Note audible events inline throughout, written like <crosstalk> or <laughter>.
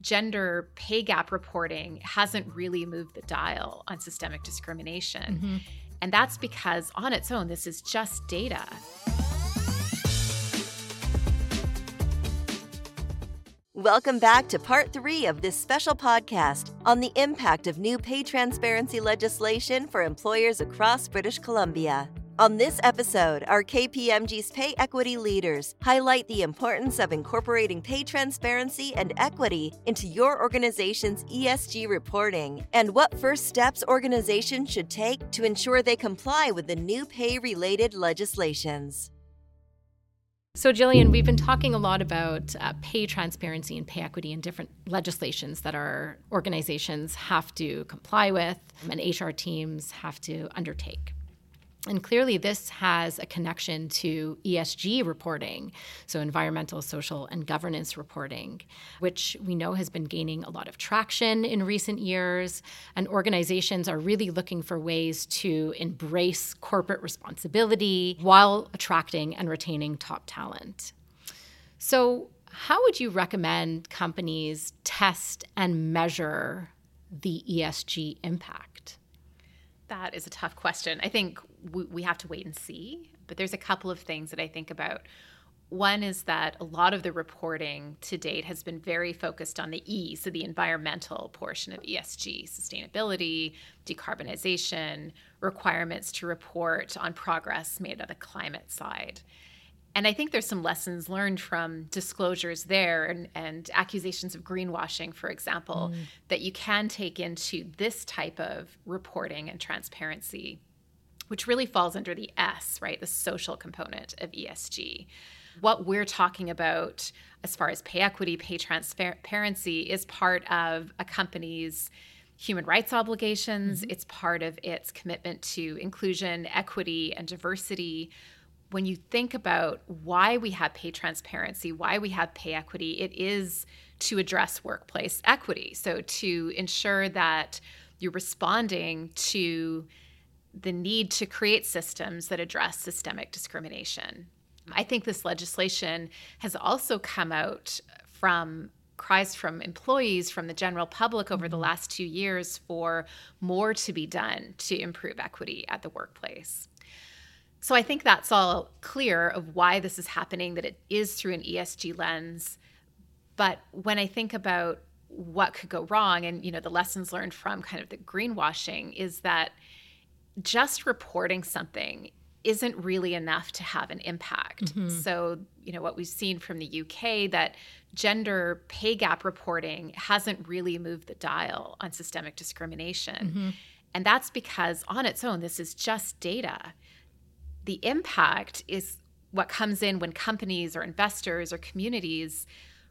gender pay gap reporting hasn't really moved the dial on systemic discrimination. Mm-hmm. And that's because, on its own, this is just data. Welcome back to part three of this special podcast on the impact of new pay transparency legislation for employers across British Columbia. On this episode, our KPMG's pay equity leaders highlight the importance of incorporating pay transparency and equity into your organization's ESG reporting and what first steps organizations should take to ensure they comply with the new pay related legislations. So, Jillian, we've been talking a lot about uh, pay transparency and pay equity in different legislations that our organizations have to comply with and HR teams have to undertake. And clearly, this has a connection to ESG reporting, so environmental, social, and governance reporting, which we know has been gaining a lot of traction in recent years. And organizations are really looking for ways to embrace corporate responsibility while attracting and retaining top talent. So, how would you recommend companies test and measure the ESG impact? That is a tough question. I think we, we have to wait and see. But there's a couple of things that I think about. One is that a lot of the reporting to date has been very focused on the E, so the environmental portion of ESG, sustainability, decarbonization, requirements to report on progress made on the climate side. And I think there's some lessons learned from disclosures there and, and accusations of greenwashing, for example, mm. that you can take into this type of reporting and transparency which really falls under the S, right? The social component of ESG. What we're talking about as far as pay equity, pay transparency is part of a company's human rights obligations, mm-hmm. it's part of its commitment to inclusion, equity, and diversity. When you think about why we have pay transparency, why we have pay equity, it is to address workplace equity. So, to ensure that you're responding to the need to create systems that address systemic discrimination. I think this legislation has also come out from cries from employees, from the general public over the mm-hmm. last two years for more to be done to improve equity at the workplace. So I think that's all clear of why this is happening, that it is through an ESG lens. But when I think about what could go wrong and you know the lessons learned from kind of the greenwashing is that just reporting something isn't really enough to have an impact. Mm-hmm. So, you know, what we've seen from the UK that gender pay gap reporting hasn't really moved the dial on systemic discrimination. Mm-hmm. And that's because on its own this is just data. The impact is what comes in when companies or investors or communities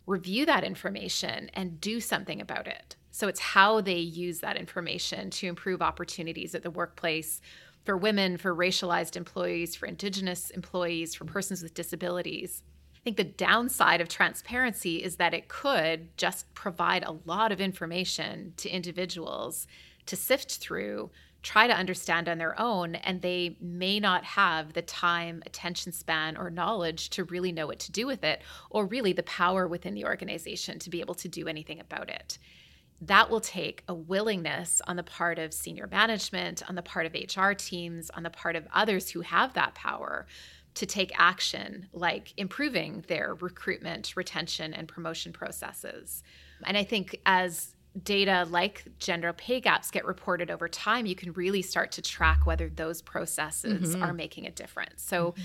review that information and do something about it. So it's how they use that information to improve opportunities at the workplace for women, for racialized employees, for Indigenous employees, for persons with disabilities. I think the downside of transparency is that it could just provide a lot of information to individuals to sift through, try to understand on their own, and they may not have the time, attention span, or knowledge to really know what to do with it, or really the power within the organization to be able to do anything about it that will take a willingness on the part of senior management, on the part of HR teams, on the part of others who have that power to take action, like improving their recruitment, retention, and promotion processes. And I think as data like gender pay gaps get reported over time, you can really start to track whether those processes mm-hmm. are making a difference. So mm-hmm.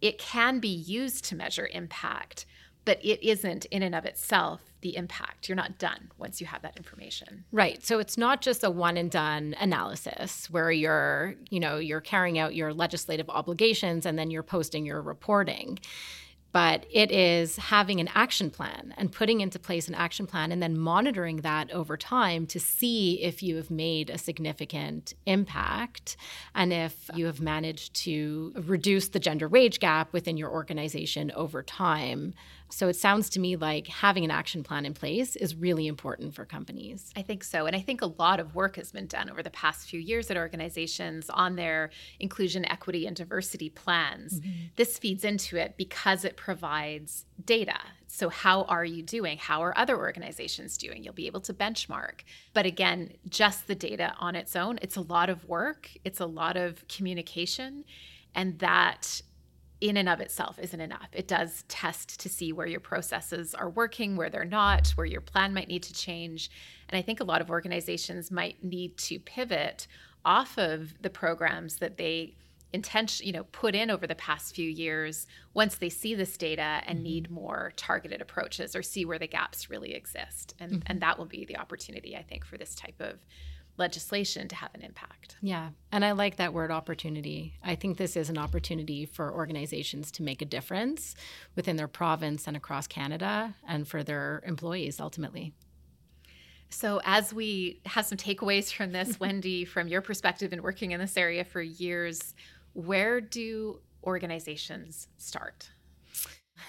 it can be used to measure impact but it isn't in and of itself the impact. You're not done once you have that information. Right. So it's not just a one and done analysis where you're, you know, you're carrying out your legislative obligations and then you're posting your reporting but it is having an action plan and putting into place an action plan and then monitoring that over time to see if you have made a significant impact and if you have managed to reduce the gender wage gap within your organization over time So it sounds to me like having an action plan in place is really important for companies. I think so. And I think a lot of work has been done over the past few years at organizations on their inclusion, equity, and diversity plans. Mm-hmm. This feeds into it because it provides data. So, how are you doing? How are other organizations doing? You'll be able to benchmark. But again, just the data on its own, it's a lot of work, it's a lot of communication. And that in and of itself isn't enough. It does test to see where your processes are working, where they're not, where your plan might need to change. And I think a lot of organizations might need to pivot off of the programs that they intention you know put in over the past few years once they see this data and mm-hmm. need more targeted approaches or see where the gaps really exist and mm-hmm. and that will be the opportunity i think for this type of legislation to have an impact. Yeah. And I like that word opportunity. I think this is an opportunity for organizations to make a difference within their province and across Canada and for their employees ultimately. So, as we have some takeaways from this, <laughs> Wendy, from your perspective in working in this area for years, where do organizations start?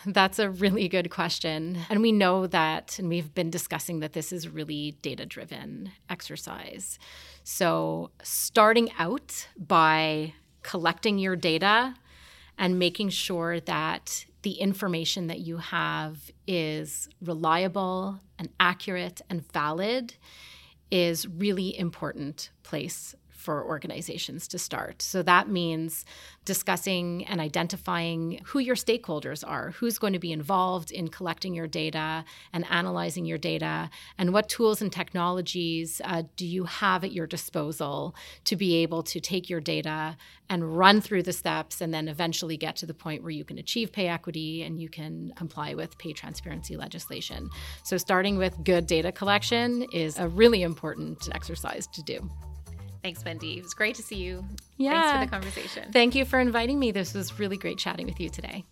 <laughs> That's a really good question. And we know that, and we've been discussing that this is really data driven exercise. So, starting out by collecting your data and making sure that the information that you have is reliable and accurate and valid is really important place for organizations to start. So that means discussing and identifying who your stakeholders are, who's going to be involved in collecting your data and analyzing your data, and what tools and technologies uh, do you have at your disposal to be able to take your data and run through the steps and then eventually get to the point where you can achieve pay equity and you can comply with pay transparency legislation. So, starting with good data collection is a really important exercise to do. Thanks, Wendy. It was great to see you. Yeah. Thanks for the conversation. Thank you for inviting me. This was really great chatting with you today.